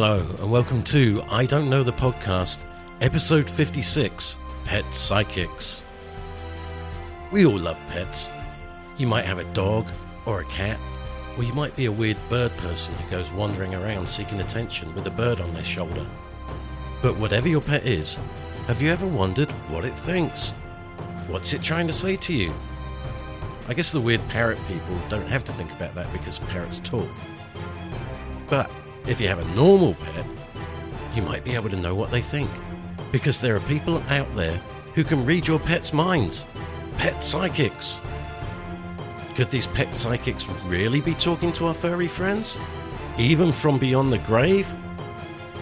Hello, and welcome to I Don't Know the Podcast, episode 56 Pet Psychics. We all love pets. You might have a dog or a cat, or you might be a weird bird person who goes wandering around seeking attention with a bird on their shoulder. But whatever your pet is, have you ever wondered what it thinks? What's it trying to say to you? I guess the weird parrot people don't have to think about that because parrots talk. But if you have a normal pet, you might be able to know what they think. Because there are people out there who can read your pet's minds. Pet psychics. Could these pet psychics really be talking to our furry friends? Even from beyond the grave?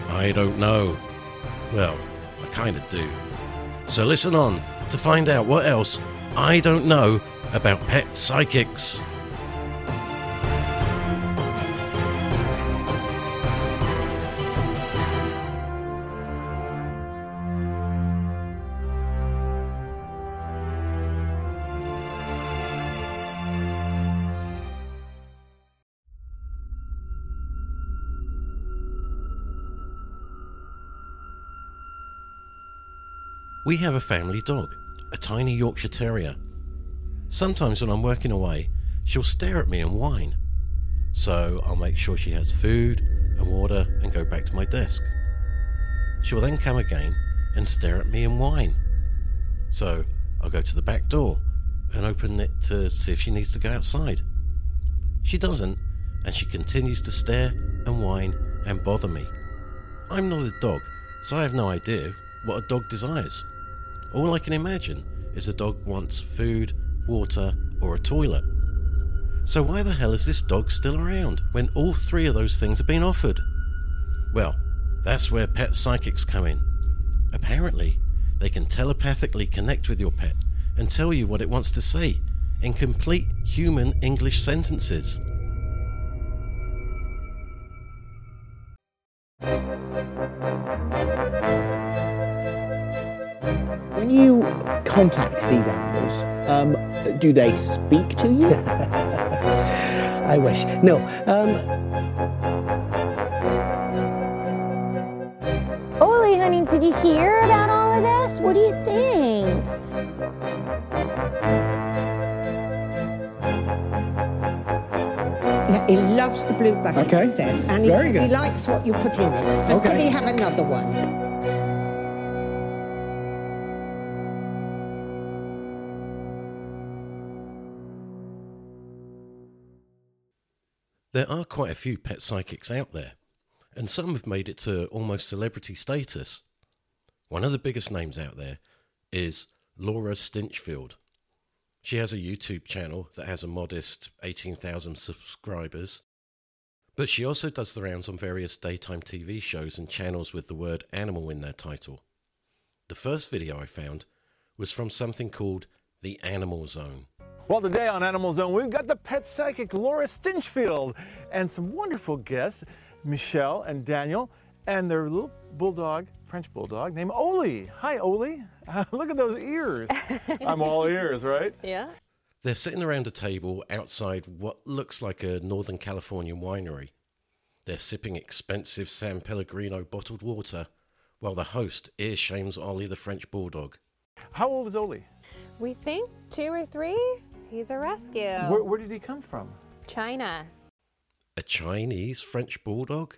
I don't know. Well, I kinda do. So listen on to find out what else I don't know about pet psychics. We have a family dog, a tiny Yorkshire Terrier. Sometimes when I'm working away, she'll stare at me and whine. So I'll make sure she has food and water and go back to my desk. She will then come again and stare at me and whine. So I'll go to the back door and open it to see if she needs to go outside. She doesn't, and she continues to stare and whine and bother me. I'm not a dog, so I have no idea what a dog desires. All I can imagine is the dog wants food, water, or a toilet. So why the hell is this dog still around when all three of those things have been offered? Well, that's where pet psychics come in. Apparently, they can telepathically connect with your pet and tell you what it wants to say in complete human English sentences. Contact these animals, um, do they speak to you? I wish. No. Um, Oli, honey, did you hear about all of this? What do you think? Yeah, he loves the blue bucket, Okay. he said. And he, Very he good. likes what you put in it. And Okay. could he have another one? There are quite a few pet psychics out there, and some have made it to almost celebrity status. One of the biggest names out there is Laura Stinchfield. She has a YouTube channel that has a modest 18,000 subscribers, but she also does the rounds on various daytime TV shows and channels with the word animal in their title. The first video I found was from something called The Animal Zone. Well, today on Animal Zone, we've got the pet psychic Laura Stinchfield and some wonderful guests, Michelle and Daniel, and their little bulldog, French bulldog, named Oli. Hi, Oli. look at those ears. I'm all ears, right? Yeah. They're sitting around a table outside what looks like a Northern California winery. They're sipping expensive San Pellegrino bottled water, while the host ear shames Ollie the French bulldog. How old is Oli? We think two or three. He's a rescue. Where, where did he come from? China. A Chinese French bulldog?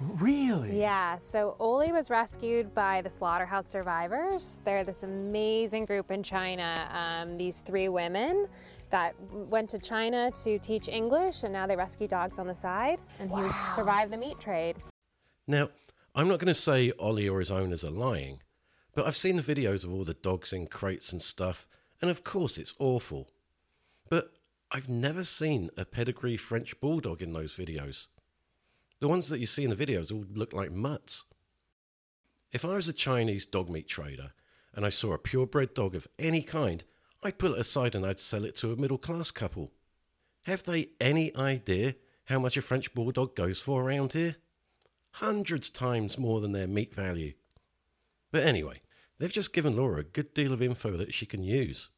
Really? Yeah, so Oli was rescued by the Slaughterhouse Survivors. They're this amazing group in China. Um, these three women that went to China to teach English, and now they rescue dogs on the side. And he survived the meat trade. Now, I'm not going to say Ollie or his owners are lying, but I've seen the videos of all the dogs in crates and stuff, and of course it's awful. But I've never seen a pedigree French bulldog in those videos. The ones that you see in the videos all look like mutts. If I was a Chinese dog meat trader and I saw a purebred dog of any kind, I'd pull it aside and I'd sell it to a middle class couple. Have they any idea how much a French bulldog goes for around here? Hundreds times more than their meat value. But anyway, they've just given Laura a good deal of info that she can use.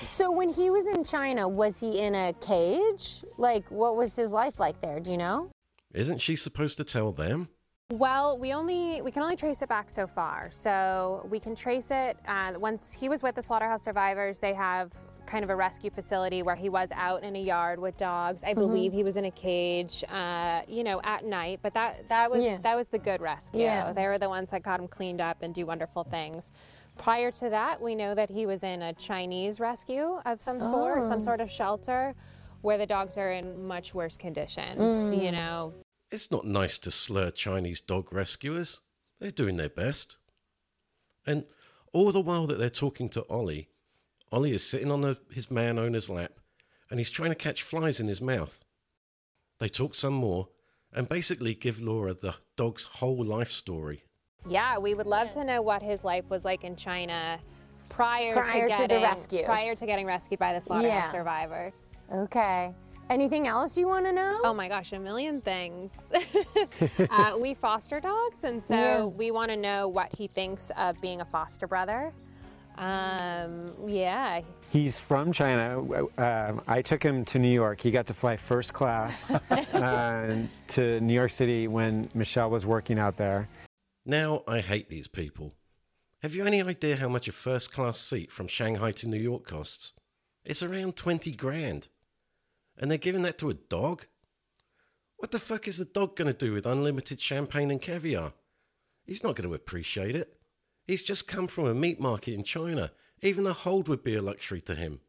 So when he was in China, was he in a cage? Like, what was his life like there? Do you know? Isn't she supposed to tell them? Well, we only we can only trace it back so far. So we can trace it uh, once he was with the slaughterhouse survivors. They have kind of a rescue facility where he was out in a yard with dogs. I believe he was in a cage, uh, you know, at night. But that that was Yeah. that was the good rescue. Yeah. They were the ones that got him cleaned up and do wonderful things. Prior to that, we know that he was in a Chinese rescue of some sort, some oh. sort of shelter, where the dogs are in much worse conditions. You mm. know, It's not nice to slur Chinese dog rescuers. They're doing their best. And all the while that they're talking to Ollie, Ollie is sitting on the, his man owner's lap and he's trying to catch flies in his mouth. They talk some more and basically give Laura the dog's whole life story. Yeah, we would love to know what his life was like in China prior, Prior to to the getting rescues. prior to getting rescued by the slaughterhouse Yeah. survivors. Okay. Anything else you want to know? Oh my gosh, a million things. uh, we foster dogs, and so Yeah. we want to know what he thinks of being a foster brother. Um, yeah, He's from China. Um, I took him to New York. He got to fly first class uh, to New York City when Michelle was working out there. Now I hate these people. Have you any idea how much a first class seat from Shanghai to New York costs? It's around 20 grand. And they're giving that to a dog? What the fuck is the dog going to do with unlimited champagne and caviar? He's not going to appreciate it. He's just come from a meat market in China. Even a hold would be a luxury to him.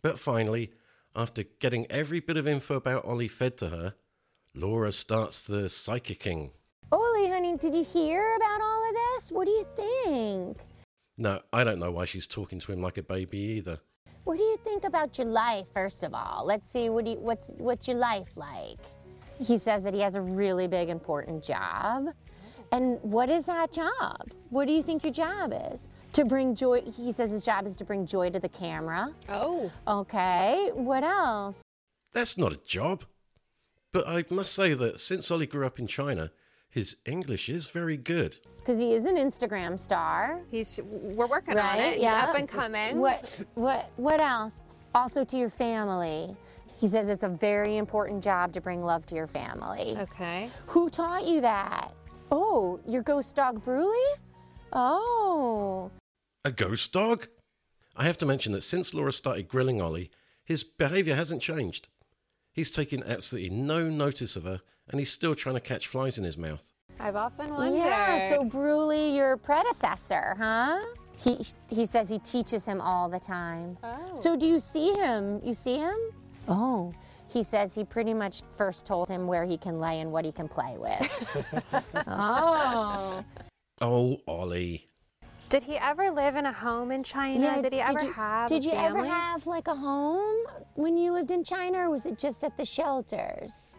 But finally, after getting every bit of info about Ollie fed to her, Laura starts the psychicking. Oli, honey, did you hear about all of this? What do you think? No, I don't know why she's talking to him like a baby either. What do you think about your life, first of all? Let's see, what do you, what's, what's your life like? He says that he has a really big, important job. And what is that job? What do you think your job is? To bring joy, he says his job is to bring joy to the camera. Oh, Okay, what else? That's not a job. But I must say that since Ollie grew up in China, his English is very good. Because he is an Instagram star. he's we're working right? on it. He's up and coming. What what what else? Also to your family. He says it's a very important job to bring love to your family. Okay. Who taught you that? Oh, your ghost dog Bruley? Oh. A ghost dog? I have to mention that since Laura started grilling Ollie, his behaviour hasn't changed. He's taken absolutely no notice of her, and he's still trying to catch flies in his mouth. I've often wondered. Yeah, so Bruley, your predecessor, huh? He he says he teaches him all the time. Oh. So do you see him? You see him? Oh. He says he pretty much first told him where he can lay and what he can play with. oh. Oh, Ollie. Did he ever live in a home in China? did he ever you, have? Did a you ever have like a home when you lived in China, or was it just at the shelters?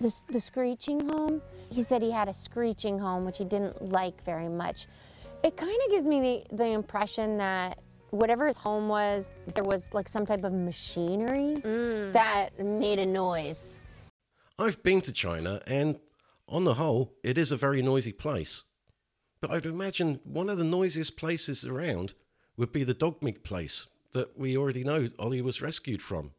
The, the screeching home? He said he had a screeching home, which he didn't like very much. It kind of gives me the, the impression that whatever his home was, there was like some type of machinery Mm. that made a noise. I've been to China, and on the whole, it is a very noisy place. But I'd imagine one of the noisiest places around would be the dog meat place that we already know Ollie was rescued from.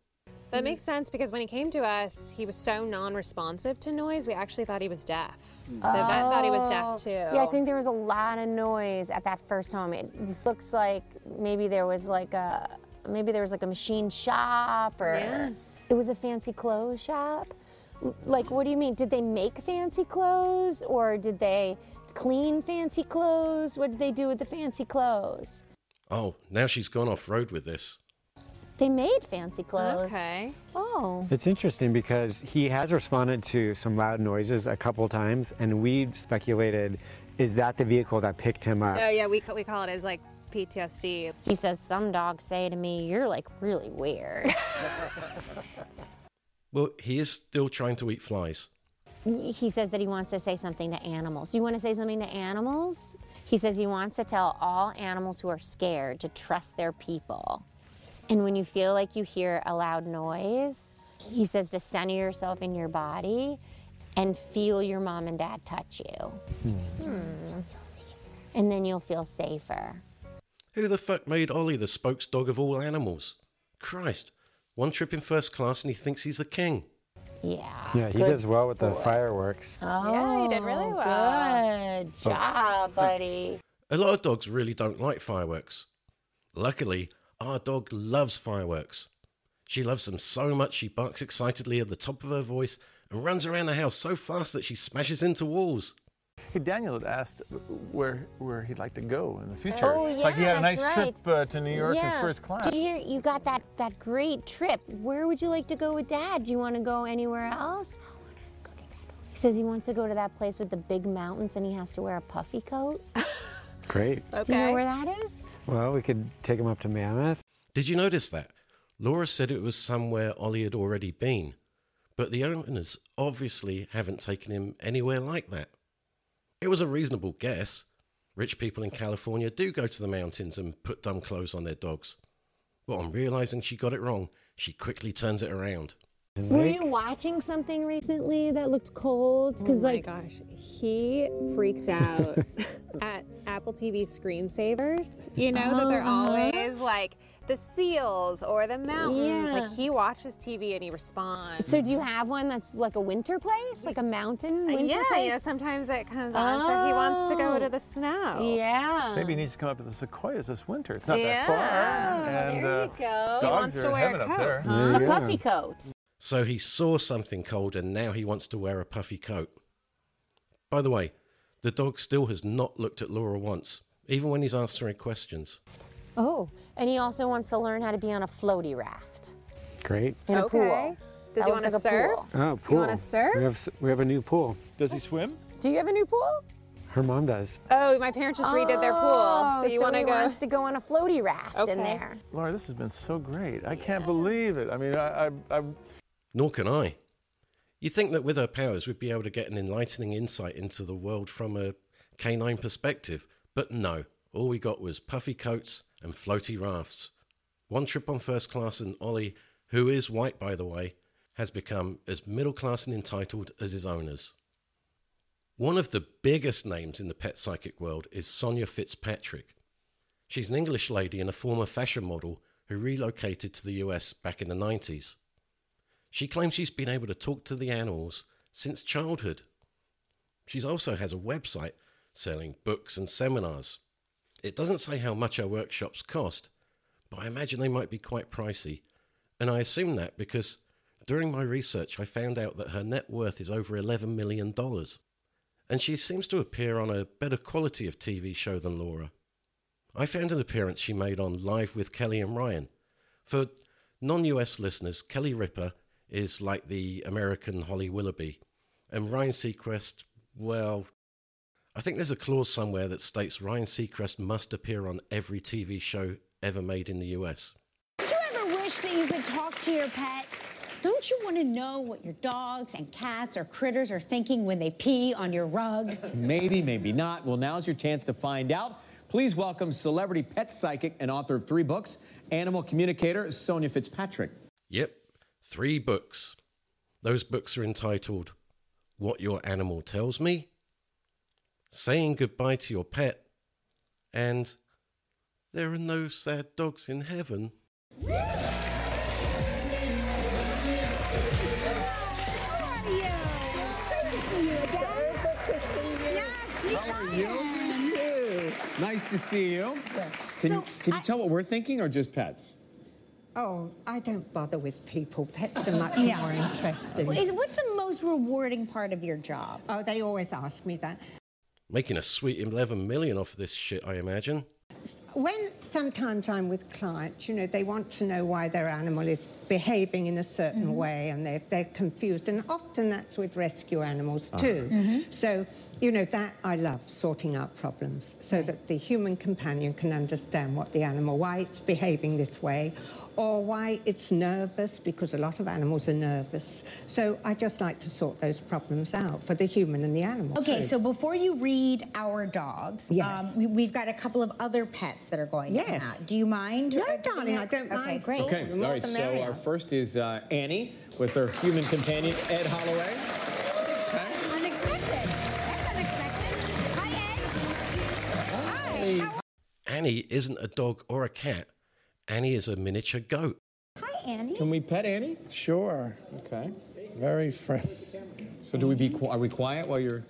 That makes sense because when he came to us, he was so non-responsive to noise. We actually thought he was deaf. Hmm. The vet thought he was deaf oh. too. Yeah, I think there was a lot of noise at that first home. It looks like maybe there was like a maybe there was like a machine shop or Yeah. it was a fancy clothes shop. Like what do you mean? Did they make fancy clothes or did they clean fancy clothes? What did they do with the fancy clothes? Oh, now she's gone off road with this. They made fancy clothes. Okay. Oh. It's interesting because he has responded to some loud noises a couple times, and we speculated is that the vehicle that picked him up? Oh yeah, we ca- we call it as like PTSD. He says some dogs say to me, "You're like really weird." Well, he is still trying to eat flies. he says that he wants to say something to animals. You want to say something to animals? He says he wants to tell all animals who are scared to trust their people. And when you feel like you hear a loud noise, he says to center yourself in your body and feel your mom and dad touch you. Hmm. And then you'll feel safer. Who the fuck made Ollie the spokesdog of all animals? Christ, one trip in first class and he thinks he's the king. Yeah. Yeah, he good does well with the boy. fireworks. Oh, Yeah, he did really well. Good job, buddy. A lot of dogs really don't like fireworks. Luckily, our dog loves fireworks. She loves them so much she barks excitedly at the top of her voice and runs around the house so fast that she smashes into walls. Hey, Daniel had asked where where he'd like to go in the future. Oh, yeah, like he yeah, had a nice that's trip uh, to New York yeah. in first class. Did you hear you got that that great trip? Where would you like to go with Dad? Do you want to go anywhere else? He says he wants to go to that place with the big mountains and he has to wear a puffy coat. Great. Okay. Do you know where that is? Well, we could take him up to Mammoth. Did you notice that? Laura said it was somewhere Ollie had already been, but the owners obviously haven't taken him anywhere like that. It was a reasonable guess. Rich people in California do go to the mountains and put dumb clothes on their dogs. But on realizing she got it wrong, she quickly turns it around. Were you watching something recently that looked cold? Oh Because my like gosh, he freaks out at Apple TV screensavers. You know that they're Uh-huh. always like the seals or the mountains. Yeah. Like he watches TV and he responds. So do you have one that's like a winter place, like a mountain winter yeah, place? you know, sometimes it comes on, so he wants to go Oh. to the snow. Yeah. Maybe he needs to come up to the sequoias this winter. It's not Yeah. that far. there And you uh, go. dogs wants to wear a coat. there. There you a puffy coat. So he saw something cold and now he wants to wear a puffy coat. By the way, the dog still has not looked at Laura once, even when he's answering questions. Oh, and he also wants to learn how to be on a floaty raft Great. in a Okay. pool. Does That he looks want to like a surf? pool. Oh, pool. wanna surf? We have we have a new pool. Does he swim? Do you have a new pool? Her mom does. Oh, my parents just redid their pool. Oh, So you want to he go? wants to go on a floaty raft in there. Laura, this has been so great. I can't believe it. I mean, I, I, I Nor can I. You'd think that with her powers we'd be able to get an enlightening insight into the world from a canine perspective, but no. All we got was puffy coats and floaty rafts. One trip on first class, and Ollie, who is white by the way, has become as middle class and entitled as his owners. One of the biggest names in the pet psychic world is Sonia Fitzpatrick. She's an English lady and a former fashion model who relocated to the US back in the 90s. She claims she's been able to talk to the animals since childhood. She also has a website selling books and seminars. It doesn't say how much her workshops cost, but I imagine they might be quite pricey. And I assume that because during my research I found out that her net worth is over $11 million. And she seems to appear on a better quality of TV show than Laura. I found an appearance she made on Live with Kelly and Ryan. For non US listeners, Kelly Ripa is like the American Holly Willoughby. And Ryan Seacrest, well, I think there's a clause somewhere that states Ryan Seacrest must appear on every TV show ever made in the US. Do you ever wish that you could talk to your pet? Don't you want to know what your dogs and cats or critters are thinking when they pee on your rug? Maybe, maybe not. Well, now's your chance to find out. Please welcome celebrity pet psychic and author of three books, animal communicator Sonia Fitzpatrick. Yep, three books. Those books are entitled What Your Animal Tells Me, Saying Goodbye to Your Pet, and There Are No Sad Dogs in Heaven. How are you? Nice to see you. Can, So, you, can you I- tell what we're thinking or just pets? Oh, I don't bother with people. Pets are much more interesting. Is, what's the most rewarding part of your job? Oh, they always ask me that. Making a sweet 11 million off this shit, I imagine. When sometimes I'm with clients, you know, they want to know why their animal is behaving in a certain mm-hmm. way and they're, they're confused. And often that's with rescue animals ah. too. Mm-hmm. So, you know, that I love sorting out problems so that the human companion can understand what the animal, why it's behaving this way, or why it's nervous, because a lot of animals are nervous. So I just like to sort those problems out for the human and the animal. Okay, too. so before you read our dogs, Yes. um, we, we've got a couple of other pets that are going to Yes. come out. Do you mind? No, uh, darling. I don't Okay, mind. great. Okay, the all more right, the so merrier. our first is uh, Annie with her human companion, Ed Holloway. Okay. Unexpected. That's unexpected. Hi, Ed. Hi. Annie isn't a dog or a cat. Annie is a miniature goat. Hi, Annie. Can we pet Annie? Sure. Okay. very friendly. So do we be? Are we quiet while you're?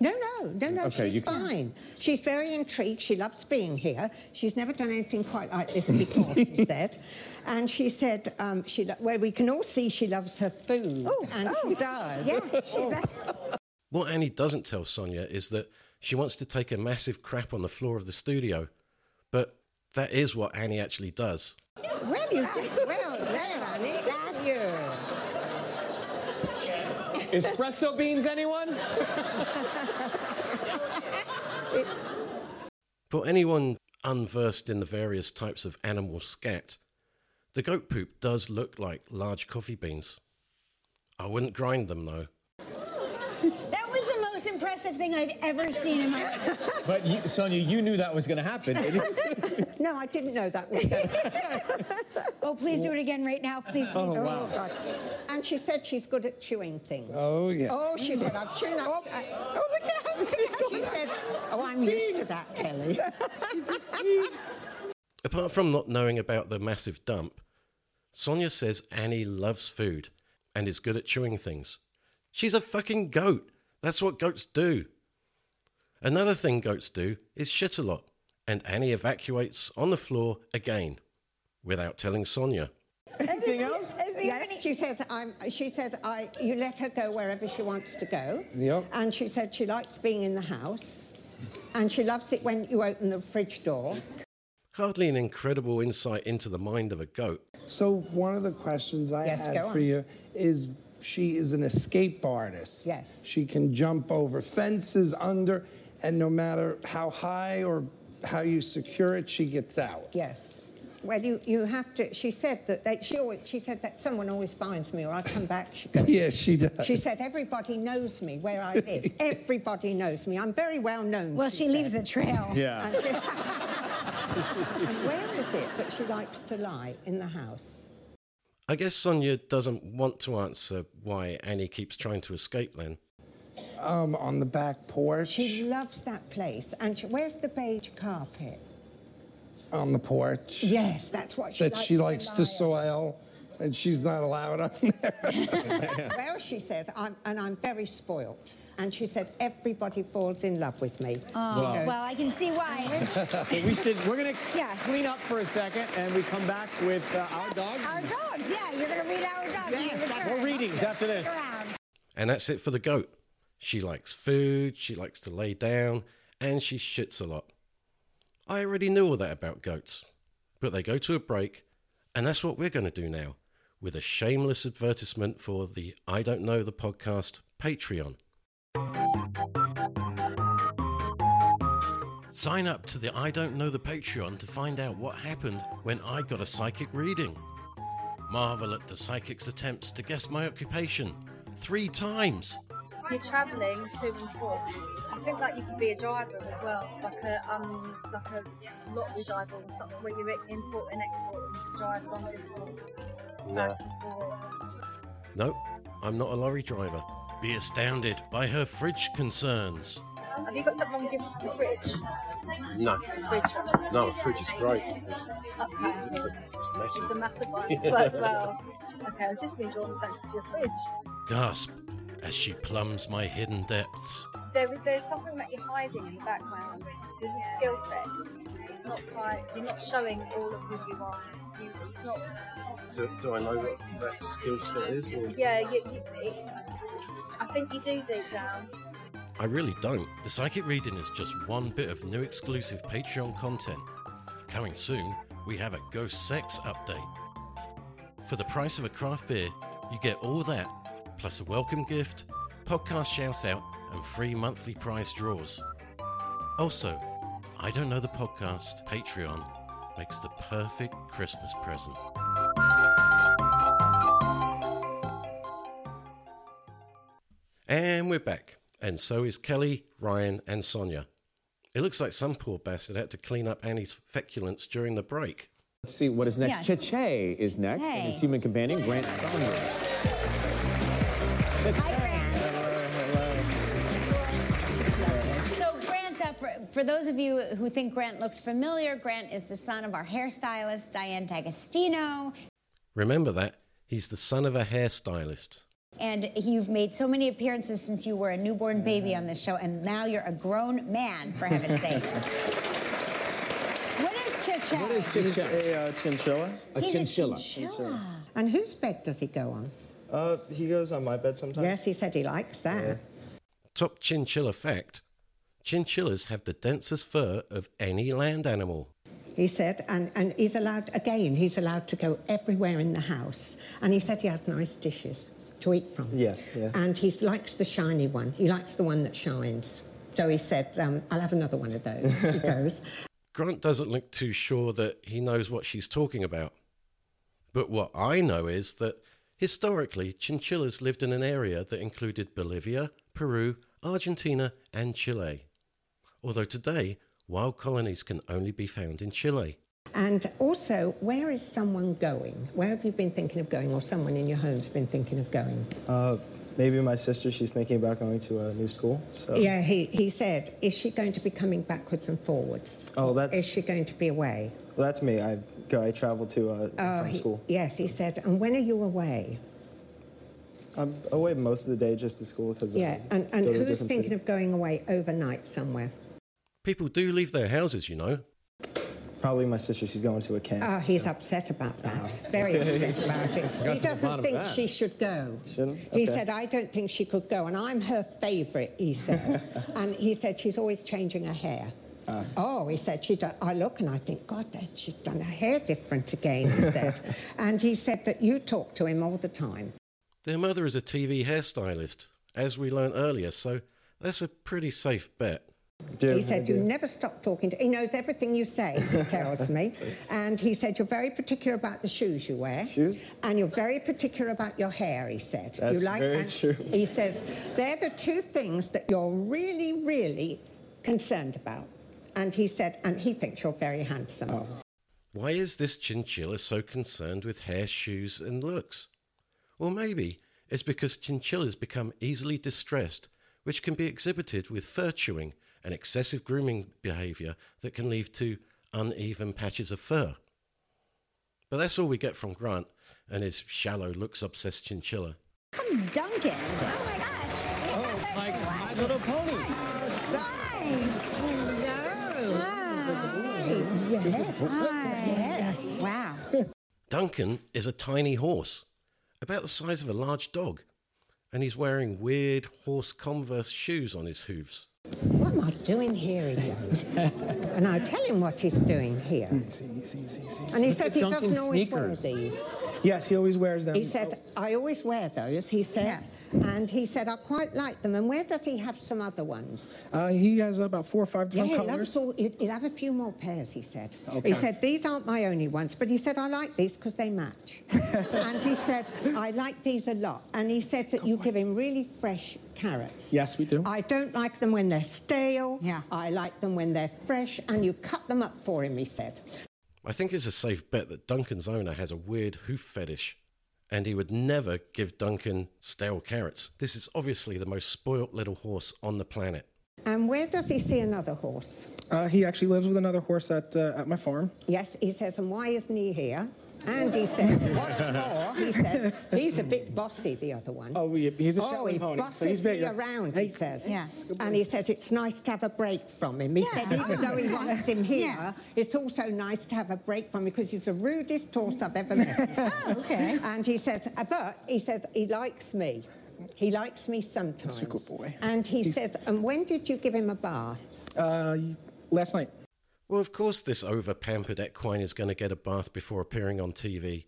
No, no, no, no, Okay, she's fine. She's very intrigued. She loves being here. She's never done anything quite like this before, she said. And she said, um, she, lo- well, we can all see she loves her food. Oh, and oh, she does. yeah, she does. What Annie doesn't tell Sonia is that she wants to take a massive crap on the floor of the studio. But that is what Annie actually does. Well, you did well there, Annie. That's you. Espresso beans, anyone? For anyone unversed in the various types of animal scat, the goat poop does look like large coffee beans. I wouldn't grind them though. That was the most impressive thing I've ever seen in my life. But you, Sonia, you knew that was going to happen. didn't you? No, I didn't know that was going Oh, please do it again right now. Please, oh, please. Oh, wow. God. And she said she's good at chewing things. Oh, yeah. Oh, she said, I've chewed up. I- oh, look at how she said, oh, I'm used to that, Kelly. Apart from not knowing about the massive dump, Sonia says Annie loves food and is good at chewing things. She's a fucking goat. That's what goats do. Another thing goats do is shit a lot, and Annie evacuates on the floor again without telling Sonia. Anything else? Yes, she said, I'm, she said I, you let her go wherever she wants to go. Yep. And she said she likes being in the house. And she loves it when you open the fridge door. Hardly an incredible insight into the mind of a goat. So one of the questions I Yes, had for you is she is an escape artist. Yes. She can jump over fences, under, and no matter how high or how you secure it, she gets out. Yes. Well, you, you have to. She said that they, she always, she said that someone always finds me, or I come back. She goes. Yes, she does. She said everybody knows me where I live. everybody knows me. I'm very well known. Well, she leaves a trail. Yeah. And, she- and where is it that she likes to lie in the house? I guess Sonia doesn't want to answer why Annie keeps trying to escape then. Um, on the back porch. She loves that place. And she, where's the beige carpet? on the porch. Yes, that's what she that likes she to likes lie to soil, and she's not allowed on there. well, she says, I'm, and I'm very spoilt. And she said, everybody falls in love with me. Oh, She goes, well, I can see why. so we should. We're going to Yeah. clean up for a second, and we come back with uh, our dogs. Our dogs, yeah, you're gonna read our dogs. when you. More readings after this. And that's it for the goat. She likes food, she likes to lay down, and she shits a lot. I already knew all that about goats. But they go to a break, and that's what we're going to do now, with a shameless advertisement for the I Don't Know the Podcast Patreon. Sign up to the I Don't Know the Patreon to find out what happened when I got a psychic reading. Marvel at the psychic's attempts to guess my occupation three times. You're travelling to and fro. I think like you could be a driver as well, like a um like a lottery driver or something where you're import and export and drive long distance. Back and forwards. Nope, I'm not a lorry driver. Be astounded by her fridge concerns. Have you got something wrong with your, your fridge? No, Fridge. no, the fridge is great. It's, Okay. it's, it's, it's It's a massive. massive one well, as well. Okay, I'm just being drawn attention to your fridge. Gasp as she plumbs my hidden depths. There, there's something that you're hiding in the background. There's a skill set. It's not quite. You're not showing all of who you are. You, it's not. Do, do I know what that skill set is? Or? Yeah, you, you, it, I think you do deep down. I really don't. The psychic reading is just one bit of new exclusive Patreon content. Coming soon, we have a ghost sex update. For the price of a craft beer, you get all that, plus a welcome gift, podcast shout out, and free monthly prize draws. Also, I Don't Know the Podcast Patreon makes the perfect Christmas present. And we're back. And so is Kelly, Ryan, and Sonia. It looks like some poor bastard had to clean up Annie's feculence during the break. Let's see what is next. Yes. Che is next, and his human companion, Grant Saunders. So Grant, uh, for, for those of you who think Grant looks familiar, Grant is the son of our hairstylist, Diane D'Agostino. Remember that? He's the son of a hairstylist. And you've made so many appearances since you were a newborn baby on this show, and now you're a grown man, for heaven's sakes. What is Chit Chat? What is Chit a uh, chinchilla. A He's chinchilla. A chinchilla. And whose bed does he go on? Uh, he goes on my bed sometimes. Yes, he said he likes that. Top chinchilla fact chinchillas have the densest fur of any land animal. He said, and, and he's allowed, again, he's allowed to go everywhere in the house. And he said he has nice dishes to eat from. Yes, yeah. And he likes the shiny one. He likes the one that shines. So he said, um, I'll have another one of those. He goes. Grant doesn't look too sure that he knows what she's talking about. But what I know is that historically, chinchillas lived in an area that included Bolivia, Peru, Argentina, and Chile. Although today, wild colonies can only be found in Chile. And also, where is someone going? Where have you been thinking of going, or someone in your home's been thinking of going? Uh, maybe my sister, she's thinking about going to a new school. So Yeah, he, he said, is she going to be coming backwards and forwards? Oh, that's- Is she going to be away? well, that's me. I go. I travel to uh, Oh, from he- school. Yes, he said, and when are you away? I'm away most of the day just to school because Yeah, and, and go to who's different thinking city. of going away overnight somewhere? People do leave their houses, you know. Probably my sister. She's going to a camp. Oh, he's upset about that. Very upset about it. He doesn't think she should go. Shouldn't? He said, I don't think she could go, and I'm her favourite, he says. and he said, she's always changing her hair. Ah. Oh, he said, she do- I look and I think, God, that she's done her hair different again, he said. and he said that you talk to him all the time. Their mother is a TV hairstylist, as we learned earlier, so that's a pretty safe bet. He said, You never stop talking to He knows everything you say, he tells me. And he said, You're very particular about the shoes you wear. Shoes? And you're very particular about your hair, he said. That's you like, very and true. He says, They're the two things that you're really, really concerned about. And he said, And he thinks you're very handsome. Oh. Why is this chinchilla so concerned with hair, shoes, and looks? Or maybe it's because chinchillas become easily distressed, which can be exhibited with fur chewing and excessive grooming behaviour that can lead to uneven patches of fur. But that's all we get from Grant and his shallow, looks obsessed chinchilla. Comes Duncan. Oh my gosh. Oh, my, my little pony. Hi! Yes. Hi. Wow. Duncan is a tiny horse, about the size of a large dog, and he's wearing weird horse converse shoes on his hooves. What am I doing here? He goes. and I tell him what he's doing here. Mm, and he said he doesn't always wear sneakers. these. Yes, he always wears them. He said, I always wear those, he said. And he said, I quite like them. And where does he have some other ones? Uh, he has about four or five Yeah, different he'll colors. have, all, he'll he'll have a few more pairs, he said. Okay. He said, These aren't my only ones, but he said, I like these because they match. and he said, I like these a lot. And he said that you give him really fresh carrots. Yes, we do. I don't like them when they're stale. Yeah. I like them when they're fresh, and you cut them up for him, he said. I think it's a safe bet that Duncan's owner has a weird hoof fetish, and he would never give Duncan stale carrots. This is obviously the most spoilt little horse on the planet. And where does he see another horse? Uh, he actually lives with another horse at uh, at my farm. Yes, he says, and why isn't he here? And he said, what's more, he said, he's a bit bossy, the other one. Oh, he- he's a oh, Shetland he pony, so bosses he's bigger. me around, Hey, he says. Yeah. That's a good And he said, it's nice to have a break from him. He said, even though he wants him here, Yeah. it's also nice to have a break from him because he's the rudest horse I've ever met. Oh, okay. And he said, uh, but he said, he likes me. He likes me sometimes. That's a good boy. And he He's- says, and when did you give him a bath? Uh, last night. Well, of course, this over pampered equine is going to get a bath before appearing on TV.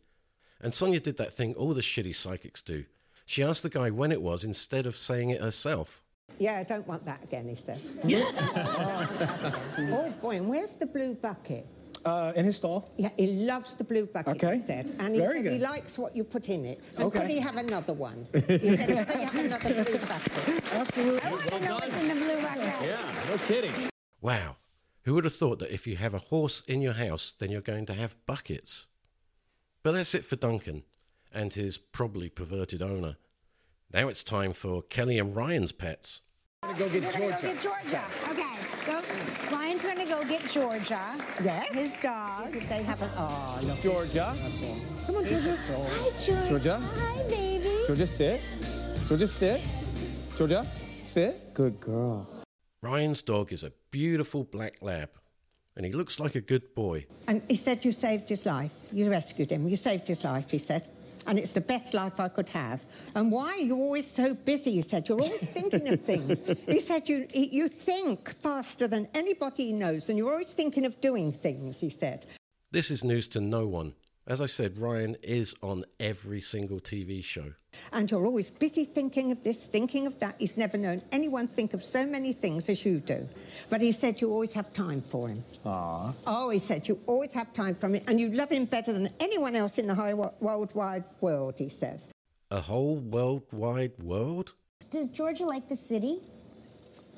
And Sonia did that thing all the shitty psychics do. She asked the guy when it was instead of saying it herself. Yeah, I don't want that again, he says. oh boy, and where's the blue bucket? Uh, in his stall. Yeah, he loves the blue bucket, Okay. he said. And he Very said he likes what you put in it. And Okay. could he have another one? He said, could he have another blue bucket? Absolutely. I want to know what's in the blue bucket. Yeah, no kidding. Wow. Who would have thought that if you have a horse in your house, then you're going to have buckets? But that's it for Duncan and his probably perverted owner. Now it's time for Kelly and Ryan's pets. I'm gonna go get Georgia. go get Georgia. Okay. Go. Ryan's gonna go get Georgia. Yes. His dog. They have an... Oh, look. Georgia. Come on, Georgia. Hi, Georgia. Georgia. Hi, baby. Georgia, sit. Georgia, sit. Georgia, sit. Good girl. Ryan's dog is a beautiful black lab, and he looks like a good boy. And he said, You saved his life. You rescued him. You saved his life, he said. And it's the best life I could have. And why are you always so busy? He said, You're always thinking of things. He said, you, you think faster than anybody knows, and you're always thinking of doing things, he said. This is news to no one. As I said, Ryan is on every single TV show. And you're always busy thinking of this, thinking of that. He's never known anyone think of so many things as you do. But he said you always have time for him. Aw. Oh, he said you always have time for him, and you love him better than anyone else in the whole worldwide world, he says. A whole worldwide world? Does Georgia like the city?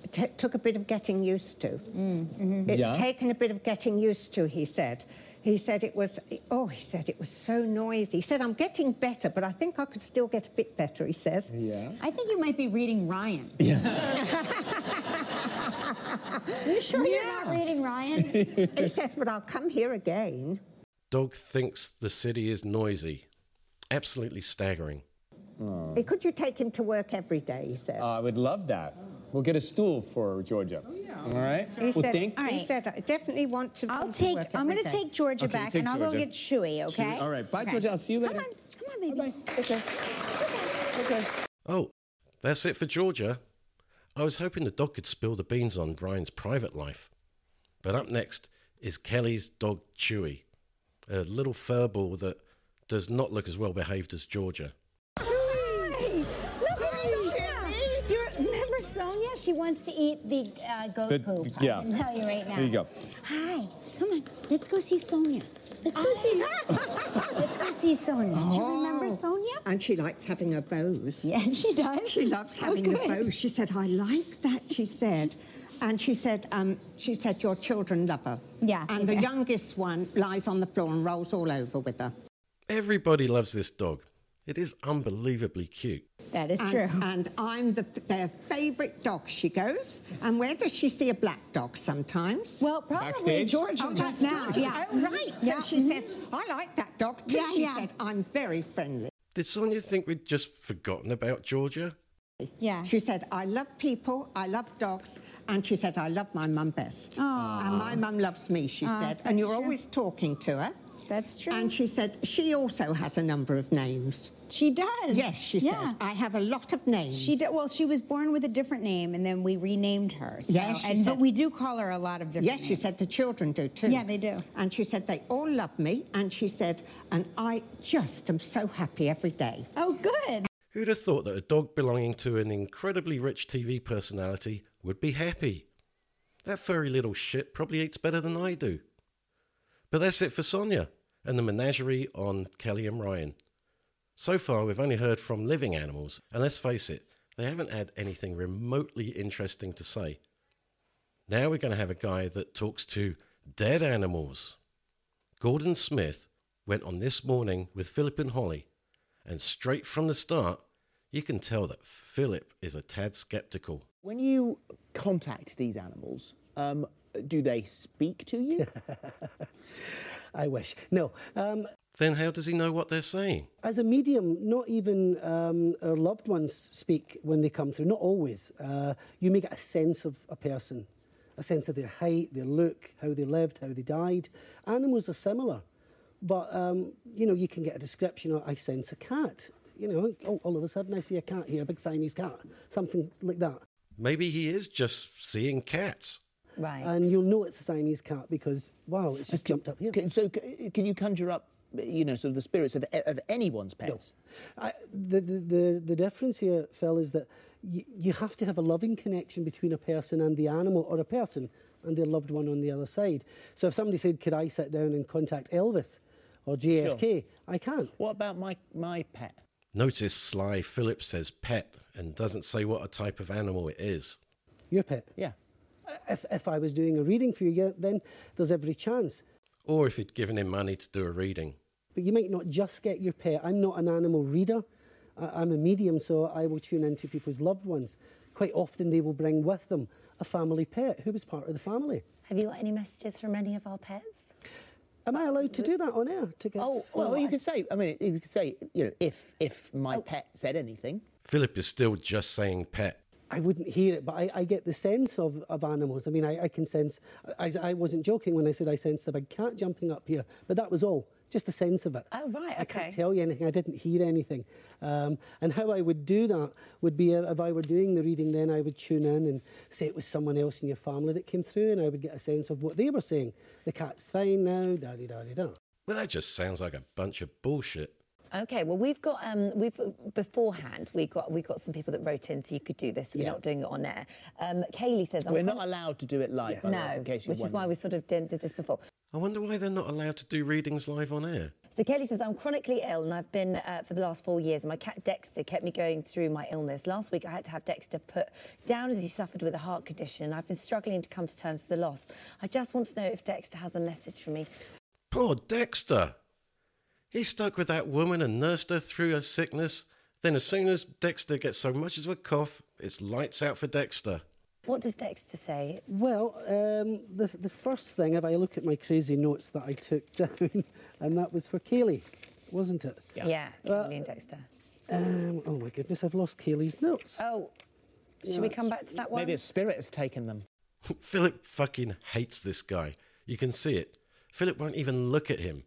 It t- took a bit of getting used to. Mm-hmm. It's Yeah? taken a bit of getting used to, he said. He said it was, oh, he said it was so noisy. He said, I'm getting better, but I think I could still get a bit better, he says. Yeah. I think you might be reading Ryan. Yeah. you sure you're not reading Ryan? he says, but I'll come here again. Dog thinks the city is noisy. Absolutely staggering. Eh, Could you take him to work every day, he says. Uh, I would love that. We'll get a stool for Georgia. Oh, all right. he, well, said, thank he said, I definitely want to I'll come to take. work I'm going to take Georgia Okay, back, take and I'll go Georgia. get Chewy. Okay. Chewy. All right. Bye, Okay. Georgia. I'll see you later. Come later. on, come on, baby. Okay. Okay. Oh, that's it for Georgia. I was hoping the dog could spill the beans on Ryan's private life. But up next is Kelly's dog Chewy, a little furball that does not look as well behaved as Georgia. She wants to eat the uh, goat The- poop. yeah. I can tell you right now. There you go. Hi. Come on. Let's go see Sonia. Let's go see. Let's go see Sonia. Do you remember Sonia? And she likes having her bows. Yeah, she does. She loves Oh, having the good. bows. She said, I like that, she said. And she said, um, she said, your children love her. Yeah, And the do. youngest one lies on the floor and rolls all over with her. Everybody loves this dog. It is unbelievably cute. That is and, true. And I'm the, their favourite dog, she goes. And where does she see a black dog sometimes? Well, probably Backstage? Georgia Oh, just now. Georgia. Yeah. Oh, right. Yeah. So she mm-hmm. says, I like that dog too. Yeah, she yeah. said, I'm very friendly. Did Sonia think we'd just forgotten about Georgia? Yeah. She said, I love people, I love dogs, and she said, I love my mum best. And my mum loves me, she Aw, said. And you're true. always talking to her. That's true. And she said, she also has a number of names. she does. Yes, she yeah. said, I have a lot of names. She did, well, she was born with a different name, and then we renamed her. So, Yes, she and, but we do call her a lot of different Yes, names. she said the children do too. Yeah, they do. And she said they all love me. And she said, and I just am so happy every day. Oh, good. Who'd have thought that a dog belonging to an incredibly rich TV personality would be happy? That furry little shit probably eats better than I do. But that's it for Sonia and the menagerie on Kelly and Ryan. So far, we've only heard from living animals, and let's face it, they haven't had anything remotely interesting to say. Now we're going to have a guy that talks to dead animals. Gordon Smith went on this morning with Philip and Holly, and straight from the start, you can tell that Philip is a tad skeptical. When you contact these animals, um, do they speak to you? I wish. No. Um, Then how does he know what they're saying? as a medium, not even um, our loved ones speak when they come through. Not always. Uh, you may get a sense of a person, a sense of their height, their look, how they lived, how they died. Animals are similar, but um, you know you can get a description. Of, I sense a cat. You know, oh, all of a sudden I see a cat here, a big Siamese cat, something like that. Maybe he is just seeing cats. Right. And you'll know it's a Siamese cat because wow, it's just jumped up here. Can- so, can you conjure up, you know, sort of the spirits of, of anyone's pets? I, the, the, the, the difference here, Phil, is that you, you have to have a loving connection between a person and the animal, or a person and their loved one on the other side. So if somebody said, Could I sit down and contact Elvis or JFK? I can't. What about my, my pet? Notice Sly Philip says pet and doesn't say what a type of animal it is. Your pet. Yeah. If, if I was doing a reading for you, yeah, then there's every chance. Or if he'd given him money to do a reading. But you might not just get your pet. I'm not an animal reader. I, I'm a medium, so I will tune into people's loved ones. Quite often, they will bring with them a family pet who was part of the family. Have you got any messages from any of our pets? Am I allowed to do that on air? To get, Oh, well, you could say. I mean, you could say, you know, if if my Oh. pet said anything. Philip is still just saying pet. I wouldn't hear it, but I, I get the sense of, of animals. I mean, I, I can sense. I, I wasn't joking when I said I sensed a big cat jumping up here, but that was all. Just the sense of it. Oh, right, okay. I can't tell you anything. I didn't hear anything. Um, and how I would do that would be uh, if I were doing the reading, then I would tune in and say it was someone else in your family that came through, and I would get a sense of what they were saying. The cat's fine now, da di da da. Well, that just sounds like a bunch of bullshit. Okay, well we've got um, we've beforehand we got we got some people that wrote in, so you could do this. We're Yeah. not doing it on air. Um, Kaylee says I'm We're not allowed to do it live, by the way, No, in case you which is why we sort of did, did this before. I wonder why they're not allowed to do readings live on air. So Kelly says, I'm chronically ill and I've been uh, for the last four years. And my cat Dexter kept me going through my illness. Last week I had to have Dexter put down as he suffered with a heart condition. And I've been struggling to come to terms with the loss. I just want to know if Dexter has a message for me. Poor Dexter. He stuck with that woman and nursed her through her sickness. Then, as soon as Dexter gets so much as a cough, it's lights out for Dexter. What does Dexter say? Well, um, the, the first thing, if I look at my crazy notes that I took down, and that was for Kaylee, wasn't it? Yeah, Uh, Kaylee and Dexter. Um, oh my goodness, I've lost Kaylee's notes. Oh, should we come back to that one? Maybe a spirit has taken them. Phillip fucking hates this guy. You can see it. Phillip won't even look at him.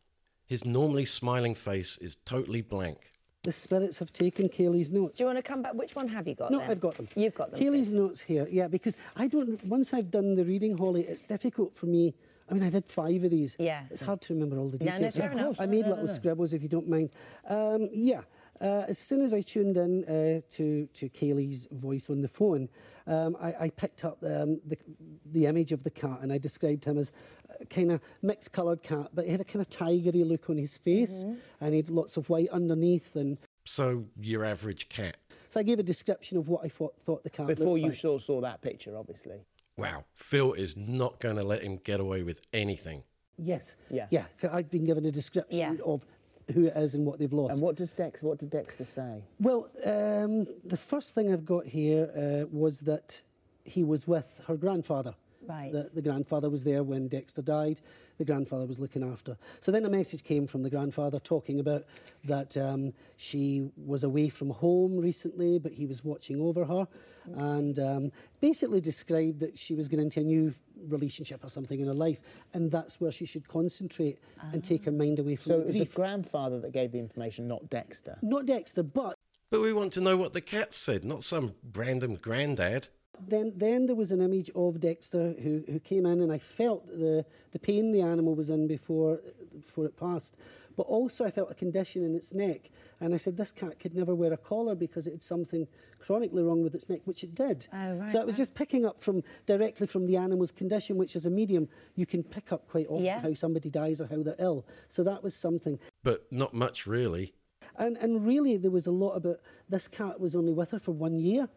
His normally smiling face is totally blank. The spirits have taken Kaylee's notes. Do you want to come back? Which one have you got? No, then? I've got them. You've got them. Kaylee's notes here, yeah, because I don't. Once I've done the reading, Holly, it's difficult for me. I mean, I did five of these. Yeah. It's hard to remember all the No, no, details. fair enough. course. I No, made no, little no, no. scribbles, if you don't mind. Um, yeah. Uh, as soon as I tuned in uh, to to Kaylee's voice on the phone, um, I, I picked up um, the the image of the cat and I described him as a kind of mixed coloured cat, but he had a kind of tigery look on his face Mm-hmm. and he had lots of white underneath and. So, your average cat. So I gave a description of what I thought, thought the cat Before looked you like. saw, saw that picture, obviously. Wow. Phil is not going to let him get away with anything. Yes. Yeah. Yeah. I've been given a description Yeah. of who it is and what they've lost. And what does Dex? What did Dexter say? Well, um, the first thing I've got here uh, was that he was with her grandfather. Right. The, the grandfather was there when Dexter died. The grandfather was looking after. So then a message came from the grandfather talking about that um, she was away from home recently, but he was watching over her, and um, basically described that she was going into a new relationship or something in her life, and that's where she should concentrate and take her mind away from So the it was grief. the grandfather that gave the information, not Dexter. Not Dexter, but But we want to know what the cat said, not some random granddad. Then then there was an image of Dexter who, who came in and I felt the, the pain the animal was in before before it passed. But also I felt a condition in its neck. And I said this cat could never wear a collar because it had something chronically wrong with its neck, which it did. Oh, right, so it was right. just picking up from directly from the animal's condition, which as a medium you can pick up quite often Yeah. how somebody dies or how they're ill. So that was something. But not much, really. And, and really, there was a lot about this cat was only with her for one year,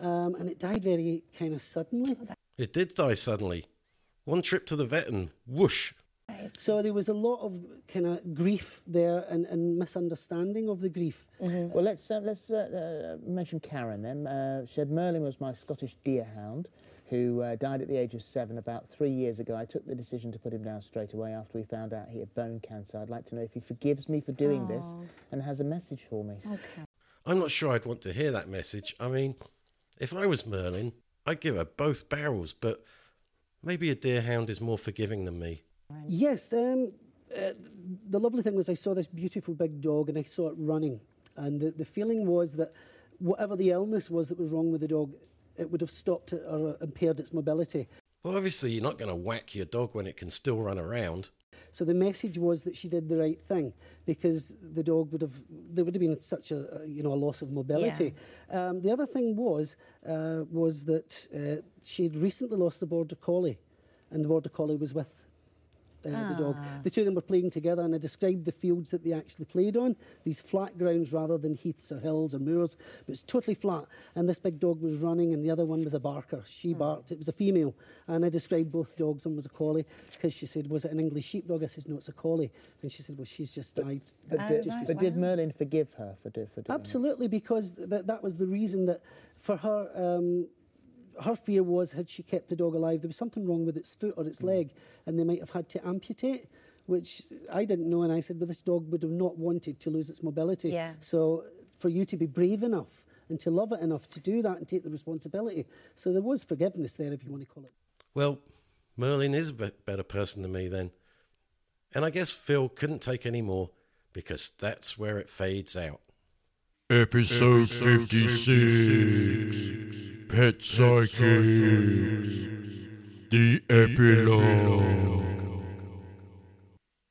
um, and it died very kind of suddenly. It did die suddenly. One trip to the vet and whoosh. So there was a lot of kind of grief there and, and misunderstanding of the grief. Well, let's uh, let's uh, uh, mention Karen then. Uh, she said Merlin was my Scottish deerhound, who uh, died at the age of seven about three years ago. I took the decision to put him down straight away after we found out he had bone cancer. I'd like to know if he forgives me for doing this and has a message for me. Okay. I'm not sure I'd want to hear that message. I mean, if I was Merlin, I'd give her both barrels, but maybe a deerhound is more forgiving than me. Yes, um, uh, the lovely thing was I saw this beautiful big dog and I saw it running. And the, the feeling was that whatever the illness was that was wrong with the dog, it would have stopped it or impaired its mobility. Well, obviously, you're not going to whack your dog when it can still run around. So the message was that she did the right thing because the dog would have there would have been such a a, you know a loss of mobility. Um, the other thing was uh, was that uh, she had recently lost the border collie, and the border collie was with. Uh, the dog. The two of them were playing together, and I described the fields that they actually played on. These flat grounds rather than heaths or hills or moors, but it's totally flat. And this big dog was running, and the other one was a barker. She barked. It was a female, and I described both dogs. One was a collie because she said, "Was it an English sheepdog?" I said, "No, it's a collie." And she said, "Well, she's just died." But, Oh, did, right, but did. Merlin forgive her for, do, for doing Absolutely, because th- that was the reason that for her, um, her fear was had she kept the dog alive, there was something wrong with its foot or its mm. leg, and they might have had to amputate. which I didn't know. And I said, well, this dog would have not wanted to lose its mobility. Yeah. So for you to be brave enough and to love it enough to do that and take the responsibility. So there was forgiveness there, if you want to call it. Well, Merlin is a bit better person than me then. And I guess Phil couldn't take any more because that's where it fades out. Episode 56 Pet Psychics The Epilogue.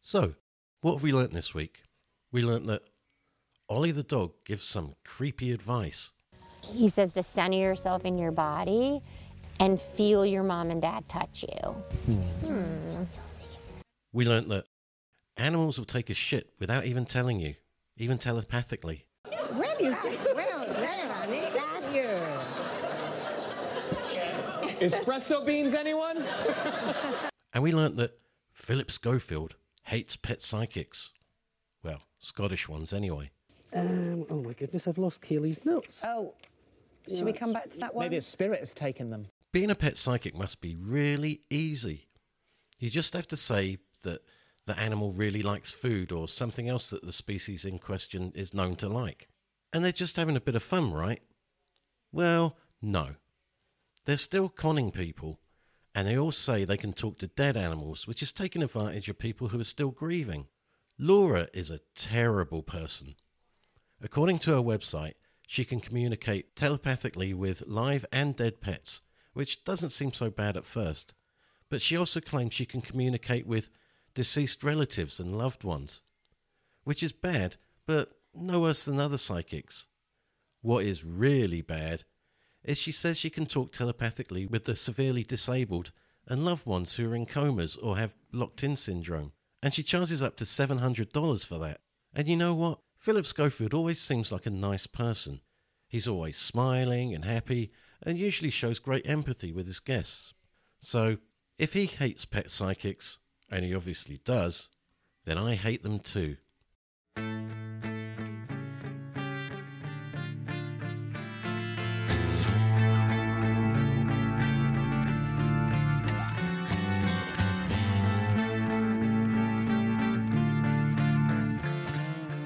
So, what have we learnt this week? We learnt that Ollie the dog gives some creepy advice. He says to center yourself in your body and feel your mom and dad touch you. Hmm. We learnt that animals will take a shit without even telling you, even telepathically. Well, you did well there, honey. That's you. Espresso beans, anyone? And we learnt that Phillip Schofield hates pet psychics. Well, Scottish ones anyway. Um, oh my goodness, I've lost Kaylee's notes. Oh, should we come back to that one? Maybe a spirit has taken them. Being a pet psychic must be really easy. You just have to say that the animal really likes food or something else that the species in question is known to like. And they're just having a bit of fun, right? Well, no. They're still conning people, and they all say they can talk to dead animals, which is taking advantage of people who are still grieving. Laura is a terrible person. According to her website, she can communicate telepathically with live and dead pets, which doesn't seem so bad at first. But she also claims she can communicate with deceased relatives and loved ones, which is bad, but no worse than other psychics. What is really bad is she says she can talk telepathically with the severely disabled and loved ones who are in comas or have locked in syndrome, and she charges up to $700 for that. And you know what? Phillip Schofield always seems like a nice person. He's always smiling and happy and usually shows great empathy with his guests. So, if he hates pet psychics, and he obviously does, then I hate them too.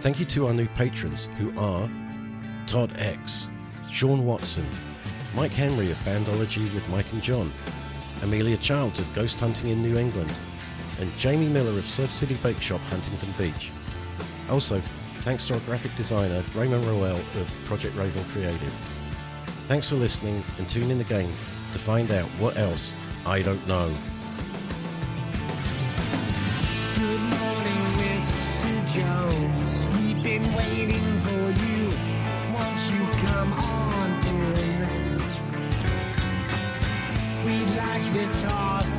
Thank you to our new patrons who are Todd X, Sean Watson, Mike Henry of Bandology with Mike and John, Amelia Childs of Ghost Hunting in New England, and Jamie Miller of Surf City Bake Shop, Huntington Beach. Also, thanks to our graphic designer Raymond Roel of Project Raven Creative. Thanks for listening and tune in again to find out what else I don't know. We'd